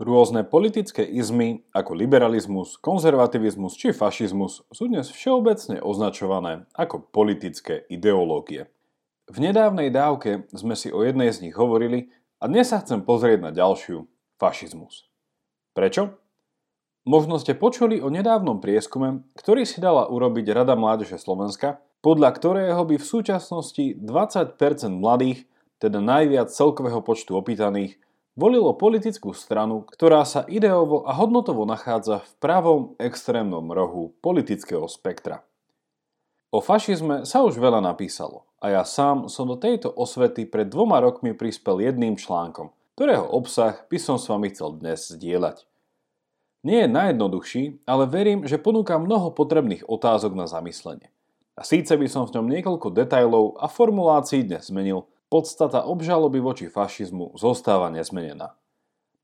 Rôzne politické izmy ako liberalizmus, konzervativizmus či fašizmus sú dnes všeobecne označované ako politické ideológie. V nedávnej dávke sme si o jednej z nich hovorili a dnes sa chcem pozrieť na ďalšiu, fašizmus. Prečo? Možno ste počuli o nedávnom prieskume, ktorý si dala urobiť Rada Mládeže Slovenska, podľa ktorého by v súčasnosti 20% mladých, teda najviac celkového počtu opýtaných, volilo politickú stranu, ktorá sa ideovo a hodnotovo nachádza v pravom extrémnom rohu politického spektra. O fašizme sa už veľa napísalo a ja sám som do tejto osvety pred dvoma rokmi prispel jedným článkom, ktorého obsah by som s vami chcel dnes zdieľať. Nie je najjednoduchší, ale verím, že ponúka mnoho potrebných otázok na zamyslenie. A síce by som v ňom niekoľko detajlov a formulácií dnes zmenil, podstata obžaloby voči fašizmu zostáva nezmenená.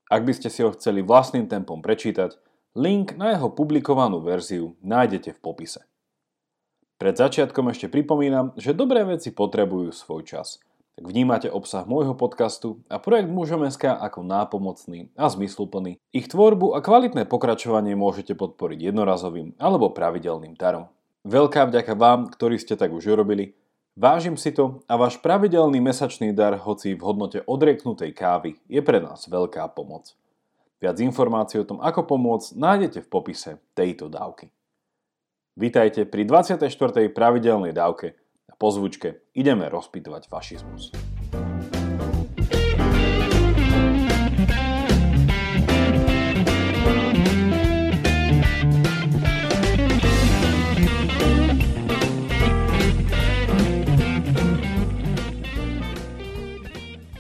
Ak by ste si ho chceli vlastným tempom prečítať, link na jeho publikovanú verziu nájdete v popise. Pred začiatkom ešte pripomínam, že dobré veci potrebujú svoj čas. Tak vnímate obsah môjho podcastu a projekt Mužom.sk ako nápomocný a zmysluplný. Ich tvorbu a kvalitné pokračovanie môžete podporiť jednorazovým alebo pravidelným darom. Veľká vďaka vám, ktorí ste tak už urobili Vážim si to a váš pravidelný mesačný dar, hoci v hodnote odrieknutej kávy, je pre nás veľká pomoc. Viac informácií o tom, ako pomôcť, nájdete v popise tejto dávky. Vítajte pri 24. pravidelnej dávke a po zvučke ideme rozpitovať fašizmus.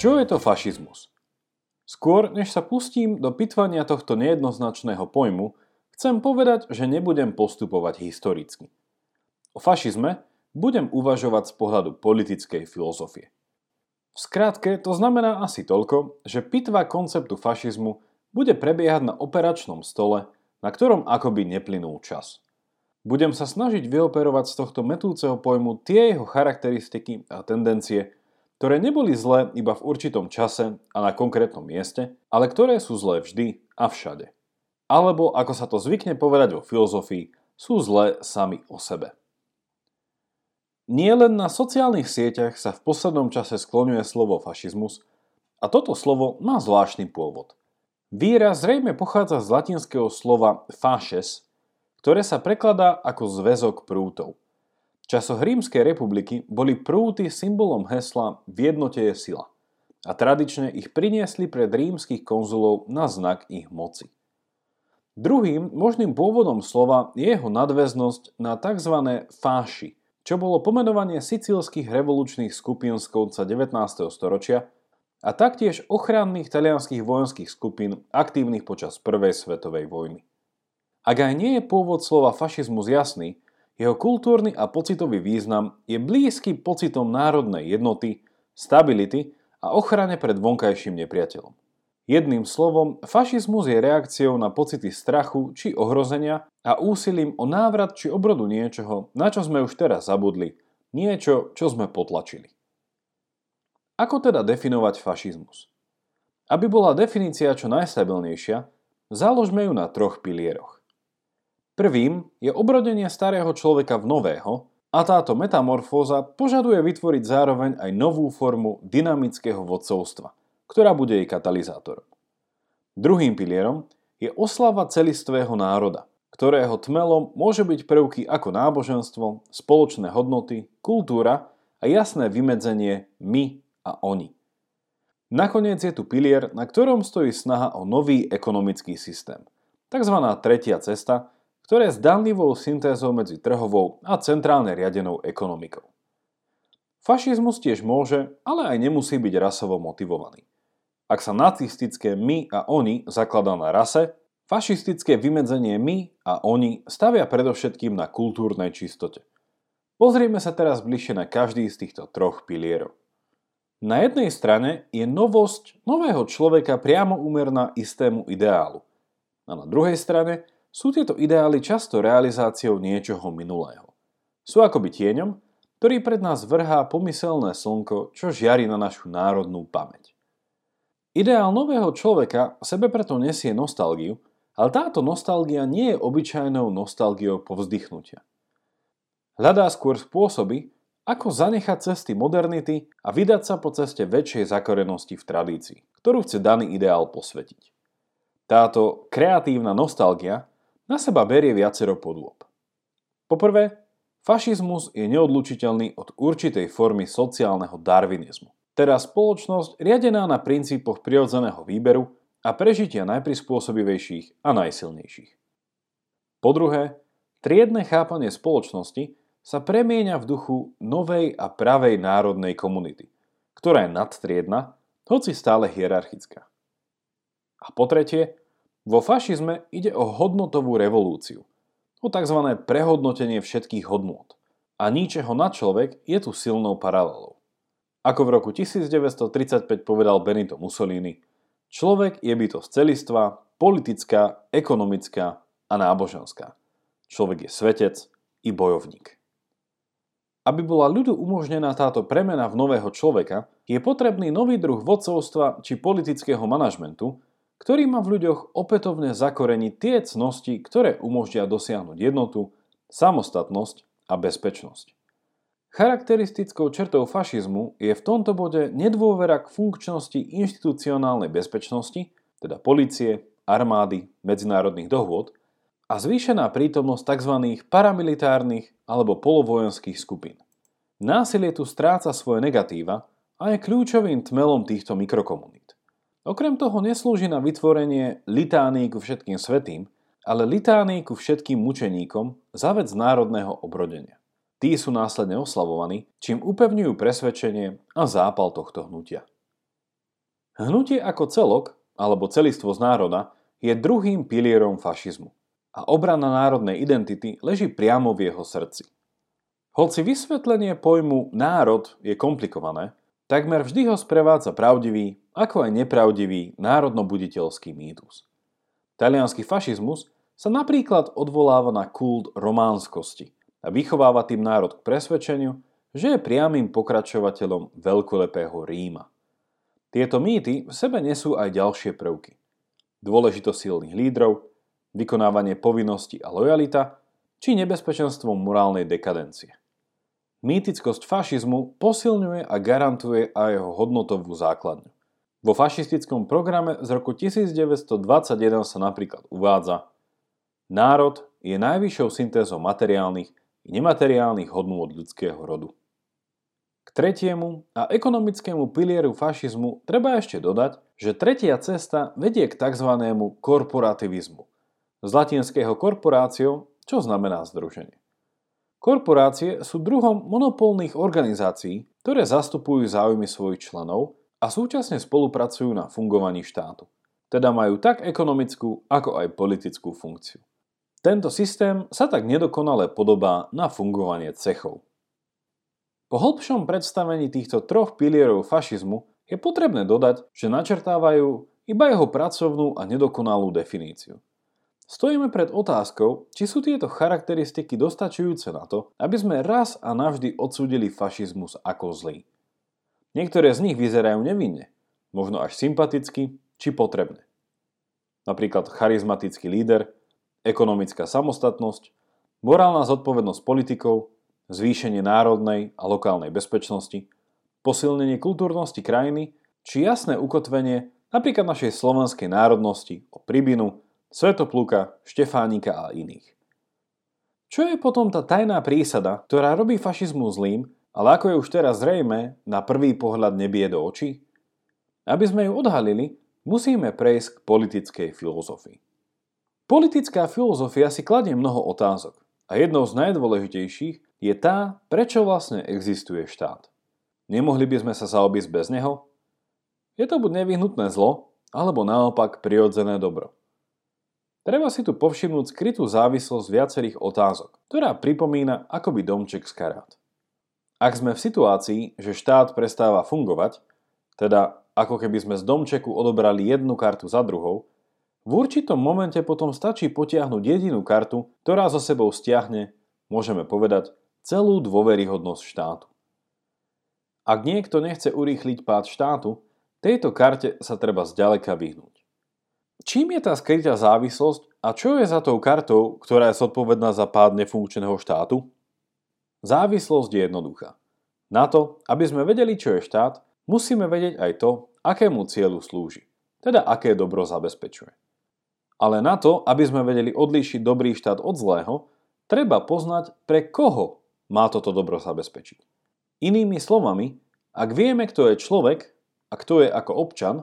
Čo je to fašizmus? Skôr, než sa pustím do pitvania tohto nejednoznačného pojmu, chcem povedať, že nebudem postupovať historicky. O fašizme budem uvažovať z pohľadu politickej filozofie. V skratke to znamená asi toľko, že pitva konceptu fašizmu bude prebiehať na operačnom stole, na ktorom akoby neplynul čas. Budem sa snažiť vyoperovať z tohto metúceho pojmu tie jeho charakteristiky a tendencie, ktoré neboli zlé iba v určitom čase a na konkrétnom mieste, ale ktoré sú zlé vždy a všade. Alebo, ako sa to zvykne povedať vo filozofii, sú zlé sami o sebe. Nie len na sociálnych sieťach sa v poslednom čase skloňuje slovo fašizmus a toto slovo má zvláštny pôvod. Výraz zrejme pochádza z latinského slova fasces, ktoré sa prekladá ako zväzok prútov – časoch Rímskej republiky boli prúty symbolom hesla v jednote je sila a tradične ich priniesli pred rímskych konzulov na znak ich moci. Druhým možným pôvodom slova je jeho nadväznosť na tzv. fáši, čo bolo pomenovanie sicílskych revolučných skupín z konca 19. storočia a taktiež ochranných talianských vojenských skupín aktívnych počas Prvej svetovej vojny. Ak aj nie je pôvod slova fašizmus jasný, jeho kultúrny a pocitový význam je blízky pocitom národnej jednoty, stability a ochrane pred vonkajším nepriateľom. Jedným slovom, fašizmus je reakciou na pocity strachu či ohrozenia a úsilím o návrat či obrodu niečoho, na čo sme už teraz zabudli, niečo, čo sme potlačili. Ako teda definovať fašizmus? Aby bola definícia čo najstabilnejšia, založme ju na troch pilieroch. Prvým je obrodenie starého človeka v nového a táto metamorfóza požaduje vytvoriť zároveň aj novú formu dynamického vodcovstva, ktorá bude jej katalizátorom. Druhým pilierom je oslava celistvého národa, ktorého tmelom môže byť prvky ako náboženstvo, spoločné hodnoty, kultúra a jasné vymedzenie my a oni. Nakoniec je tu pilier, na ktorom stojí snaha o nový ekonomický systém. Takzvaná tretia cesta, ktoré je zdanlivou syntézou medzi trhovou a centrálne riadenou ekonomikou. Fašizmus tiež môže, ale aj nemusí byť rasovo motivovaný. Ak sa nacistické my a oni zakladá na rase, fašistické vymedzenie my a oni stavia predovšetkým na kultúrnej čistote. Pozrieme sa teraz bližšie na každý z týchto troch pilierov. Na jednej strane je novosť nového človeka priamo úmerná istému ideálu. A na druhej strane sú tieto ideály často realizáciou niečoho minulého. Sú akoby tieňom, ktorý pred nás vrhá pomyselné slnko, čo žiari na našu národnú pamäť. Ideál nového človeka sebe preto nesie nostalgiu, ale táto nostalgia nie je obyčajnou nostalgiou povzdychnutia. Hľadá skôr spôsoby, ako zanechať cesty modernity a vydať sa po ceste väčšej zakorenosti v tradícii, ktorú chce daný ideál posvetiť. Táto kreatívna nostalgia na seba berie viacero podôb. Poprvé, fašizmus je neodlučiteľný od určitej formy sociálneho darvinizmu, teda spoločnosť riadená na princípoch prirodzeného výberu a prežitia najprispôsobivejších a najsilnejších. Po druhé, triedne chápanie spoločnosti sa premieňa v duchu novej a pravej národnej komunity, ktorá je nadtriedna, hoci stále hierarchická. A po tretie, vo fašizme ide o hodnotovú revolúciu, o tzv. prehodnotenie všetkých hodnôt. A ničeho na človek je tu silnou paralelou. Ako v roku 1935 povedal Benito Mussolini, človek je bytosť celistva, politická, ekonomická a náboženská. Človek je svetec i bojovník. Aby bola ľudu umožnená táto premena v nového človeka, je potrebný nový druh vodcovstva či politického manažmentu, ktorý má v ľuďoch opätovne zakoreniť tie cnosti, ktoré umožnia dosiahnuť jednotu, samostatnosť a bezpečnosť. Charakteristickou črtou fašizmu je v tomto bode nedôvera k funkčnosti inštitucionálnej bezpečnosti, teda policie, armády, medzinárodných dohôd, a zvýšená prítomnosť tzv. paramilitárnych alebo polovojenských skupín. Násilie tu stráca svoje negatíva a je kľúčovým tmelom týchto mikrokomunít. Okrem toho neslúži na vytvorenie litánií ku všetkým svetým, ale litánií ku všetkým mučeníkom za vec národného obrodenia. Tí sú následne oslavovaní, čím upevňujú presvedčenie a zápal tohto hnutia. Hnutie ako celok, alebo celistvo z národa, je druhým pilierom fašizmu a obrana národnej identity leží priamo v jeho srdci. Hoci vysvetlenie pojmu národ je komplikované, takmer vždy ho sprevádza pravdivý, ako aj nepravdivý národnobuditeľský mýtus. Talianský fašizmus sa napríklad odvoláva na kult románskosti a vychováva tým národ k presvedčeniu, že je priamým pokračovateľom veľkolepého Ríma. Tieto mýty v sebe nesú aj ďalšie prvky. Dôležitosť silných lídrov, vykonávanie povinnosti a lojalita, či nebezpečenstvo morálnej dekadencie. Mýtickosť fašizmu posilňuje a garantuje aj jeho hodnotovú základňu. Vo fašistickom programe z roku 1921 sa napríklad uvádza Národ je najvyššou syntézou materiálnych i nemateriálnych hodnôt ľudského rodu. K tretiemu a ekonomickému pilieru fašizmu treba ešte dodať, že tretia cesta vedie k tzv. korporativizmu – z latinského korporácio, čo znamená združenie. Korporácie sú druhom monopolných organizácií, ktoré zastupujú záujmy svojich členov a súčasne spolupracujú na fungovaní štátu. Teda majú tak ekonomickú, ako aj politickú funkciu. Tento systém sa tak nedokonale podobá na fungovanie cechov. Po hĺbšom predstavení týchto troch pilierov fašizmu je potrebné dodať, že načrtávajú iba jeho pracovnú a nedokonalú definíciu. Stojíme pred otázkou, či sú tieto charakteristiky dostačujúce na to, aby sme raz a navždy odsúdili fašizmus ako zlý. Niektoré z nich vyzerajú nevinne, možno až sympaticky či potrebné. Napríklad charizmatický líder, ekonomická samostatnosť, morálna zodpovednosť politikov, zvýšenie národnej a lokálnej bezpečnosti, posilnenie kultúrnosti krajiny či jasné ukotvenie napríklad našej slovenskej národnosti o Pribinu, Svetopluka, Štefánika a iných. Čo je potom tá tajná prísada, ktorá robí fašizmu zlým, ale ako je už teraz zrejme, na prvý pohľad nebie do očí? Aby sme ju odhalili, musíme prejsť k politickej filozofii. Politická filozofia si kladie mnoho otázok a jednou z najdôležitejších je tá, prečo vlastne existuje štát. Nemohli by sme sa zaobísť bez neho? Je to buď nevyhnutné zlo, alebo naopak prirodzené dobro. Treba si tu povšimnúť skrytú závislosť viacerých otázok, ktorá pripomína akoby domček z karát. Ak sme v situácii, že štát prestáva fungovať, teda ako keby sme z domčeku odobrali jednu kartu za druhou, v určitom momente potom stačí potiahnuť jedinú kartu, ktorá za sebou stiahne, môžeme povedať, celú dôveryhodnosť štátu. Ak niekto nechce urýchliť pád štátu, Tejto karte sa treba zďaleka vyhnúť. Čím je tá skrytá závislosť a čo je za tou kartou, ktorá je zodpovedná za pád nefunkčného štátu? Závislosť je jednoduchá. Na to, aby sme vedeli, čo je štát, musíme vedieť aj to, akému cieľu slúži, teda aké dobro zabezpečuje. Ale na to, aby sme vedeli odlíšiť dobrý štát od zlého, treba poznať, pre koho má toto dobro zabezpečiť. Inými slovami, ak vieme, kto je človek a kto je ako občan,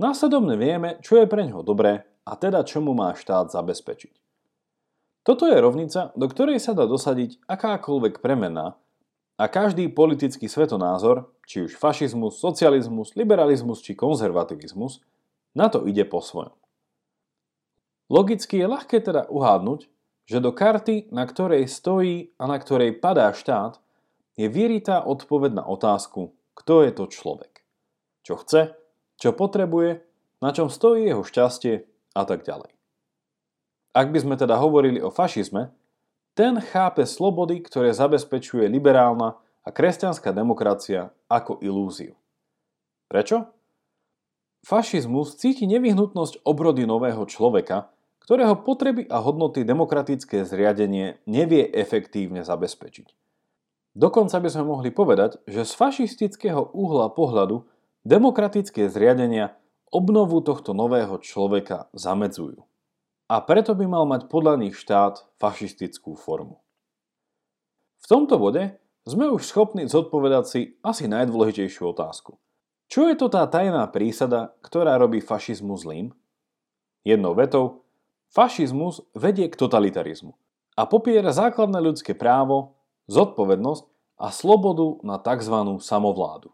následovne vieme, čo je pre ňoho dobré a teda čo mu má štát zabezpečiť. Toto je rovnica, do ktorej sa dá dosadiť akákoľvek premena a každý politický svetonázor, či už fašizmus, socializmus, liberalizmus či konzervativizmus, na to ide po svojom. Logicky je ľahké teda uhádnuť, že do karty, na ktorej stojí a na ktorej padá štát, je vyritá odpoveď na otázku, kto je to človek. Čo chce, čo potrebuje, na čom stojí jeho šťastie a tak ďalej. Ak by sme teda hovorili o fašizme, ten chápe slobody, ktoré zabezpečuje liberálna a kresťanská demokracia ako ilúziu. Prečo? Fašizmus cíti nevyhnutnosť obrody nového človeka, ktorého potreby a hodnoty demokratické zriadenie nevie efektívne zabezpečiť. Dokonca by sme mohli povedať, že z fašistického uhla pohľadu demokratické zriadenia obnovu tohto nového človeka zamedzujú. A preto by mal mať podľa štát fašistickú formu. V tomto bode sme už schopní zodpovedať si asi najdôležitejšiu otázku. Čo je to tá tajná prísada, ktorá robí fašizmu zlým? Jednou vetou, Fašizmus vedie k totalitarizmu a popiera základné ľudské právo, zodpovednosť a slobodu na tzv. samovládu.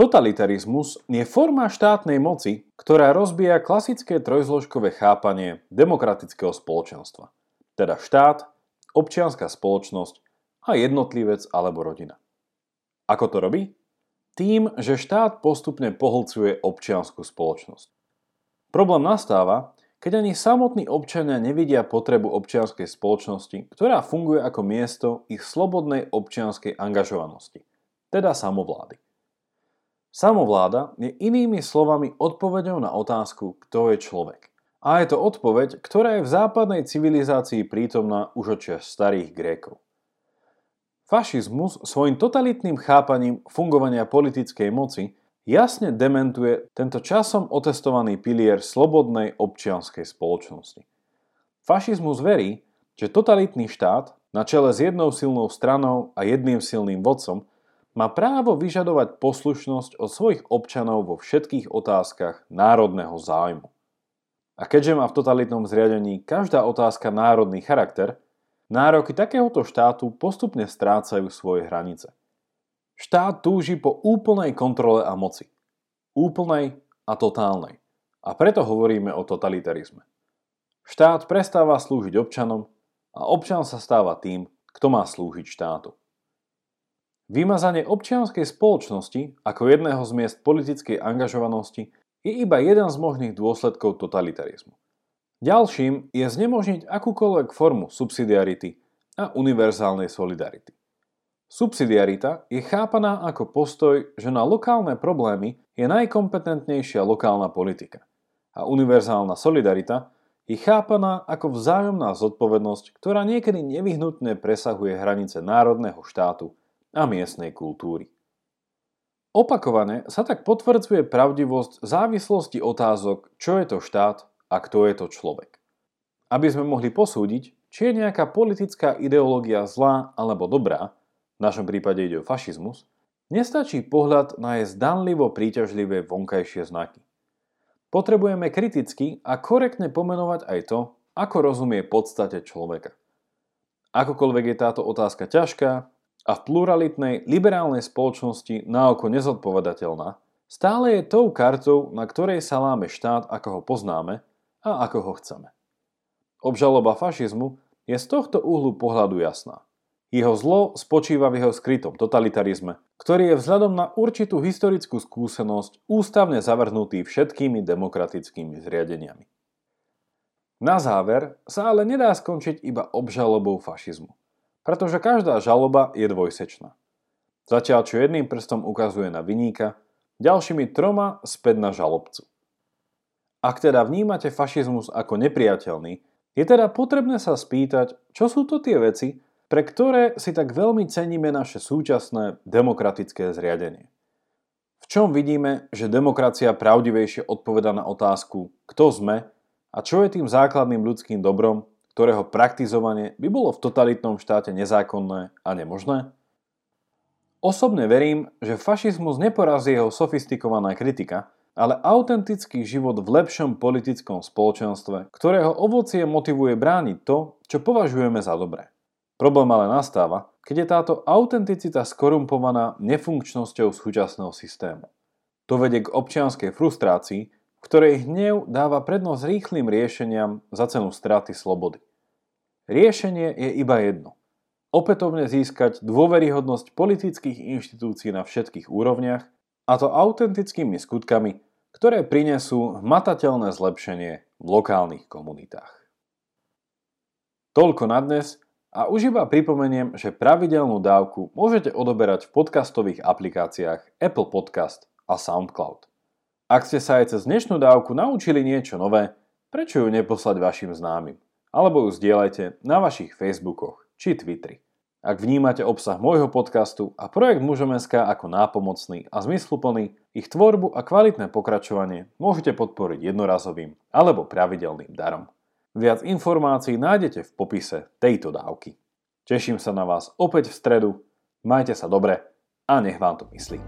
Totalitarizmus je forma štátnej moci, ktorá rozbíja klasické trojzložkové chápanie demokratického spoločenstva, teda štát, občianská spoločnosť a jednotlivec alebo rodina. Ako to robí? Tým, že štát postupne pohlcuje občianskú spoločnosť. Problém nastáva, keď ani samotní občania nevidia potrebu občianskej spoločnosti, ktorá funguje ako miesto ich slobodnej občianskej angažovanosti, teda samovlády. Samovláda je inými slovami odpoveďou na otázku, kto je človek. A je to odpoveď, ktorá je v západnej civilizácii prítomná už od čias starých Grékov. Fašizmus svojim totalitným chápaním fungovania politickej moci jasne dementuje tento časom otestovaný pilier slobodnej občianskej spoločnosti. Fašizmus verí, že totalitný štát na čele s jednou silnou stranou a jedným silným vodcom má právo vyžadovať poslušnosť od svojich občanov vo všetkých otázkach národného zájmu. A keďže má v totalitnom zriadení každá otázka národný charakter, nároky takéhoto štátu postupne strácajú svoje hranice. Štát túži po úplnej kontrole a moci. Úplnej a totálnej. A preto hovoríme o totalitarizme. Štát prestáva slúžiť občanom a občan sa stáva tým, kto má slúžiť štátu. Vymazanie občianskej spoločnosti ako jedného z miest politickej angažovanosti je iba jeden z možných dôsledkov totalitarizmu. Ďalším je znemožniť akúkoľvek formu subsidiarity a univerzálnej solidarity. Subsidiarita je chápaná ako postoj, že na lokálne problémy je najkompetentnejšia lokálna politika. A univerzálna solidarita je chápaná ako vzájomná zodpovednosť, ktorá niekedy nevyhnutne presahuje hranice národného štátu a miestnej kultúry. Opakovane sa tak potvrdzuje pravdivosť závislosti otázok, čo je to štát a kto je to človek. Aby sme mohli posúdiť, či je nejaká politická ideológia zlá alebo dobrá, v našom prípade ide o fašizmus, nestačí pohľad na jej zdanlivo príťažlivé vonkajšie znaky. Potrebujeme kriticky a korektne pomenovať aj to, ako rozumie podstate človeka. Akokoľvek je táto otázka ťažká a v pluralitnej, liberálnej spoločnosti na oko nezodpovedateľná, stále je tou kartou, na ktorej sa láme štát, ako ho poznáme a ako ho chceme. Obžaloba fašizmu je z tohto uhlu pohľadu jasná. Jeho zlo spočíva v jeho skrytom totalitarizme, ktorý je vzhľadom na určitú historickú skúsenosť ústavne zavrhnutý všetkými demokratickými zriadeniami. Na záver sa ale nedá skončiť iba obžalobou fašizmu, pretože každá žaloba je dvojsečná. Zatiaľ čo jedným prstom ukazuje na vyníka, ďalšími troma späť na žalobcu. Ak teda vnímate fašizmus ako nepriateľný, je teda potrebné sa spýtať, čo sú to tie veci, pre ktoré si tak veľmi ceníme naše súčasné demokratické zriadenie. V čom vidíme, že demokracia pravdivejšie odpoveda na otázku, kto sme a čo je tým základným ľudským dobrom, ktorého praktizovanie by bolo v totalitnom štáte nezákonné a nemožné? Osobne verím, že fašizmus neporazí jeho sofistikovaná kritika, ale autentický život v lepšom politickom spoločenstve, ktorého ovocie motivuje brániť to, čo považujeme za dobré. Problém ale nastáva, keď je táto autenticita skorumpovaná nefunkčnosťou súčasného systému. To vedie k občianskej frustrácii, ktorej hnev dáva prednosť rýchlým riešeniam za cenu straty slobody. Riešenie je iba jedno opätovne získať dôveryhodnosť politických inštitúcií na všetkých úrovniach, a to autentickými skutkami, ktoré prinesú hmatateľné zlepšenie v lokálnych komunitách. Toľko na dnes a už iba pripomeniem, že pravidelnú dávku môžete odoberať v podcastových aplikáciách Apple Podcast a SoundCloud. Ak ste sa aj cez dnešnú dávku naučili niečo nové, prečo ju neposlať vašim známym? Alebo ju zdieľajte na vašich Facebookoch či Twitteri. Ak vnímate obsah môjho podcastu a projekt Mužom.sk ako nápomocný a zmysluplný, ich tvorbu a kvalitné pokračovanie môžete podporiť jednorazovým alebo pravidelným darom. Viac informácií nájdete v popise tejto dávky. Teším sa na vás opäť v stredu, majte sa dobre a nech vám to myslí.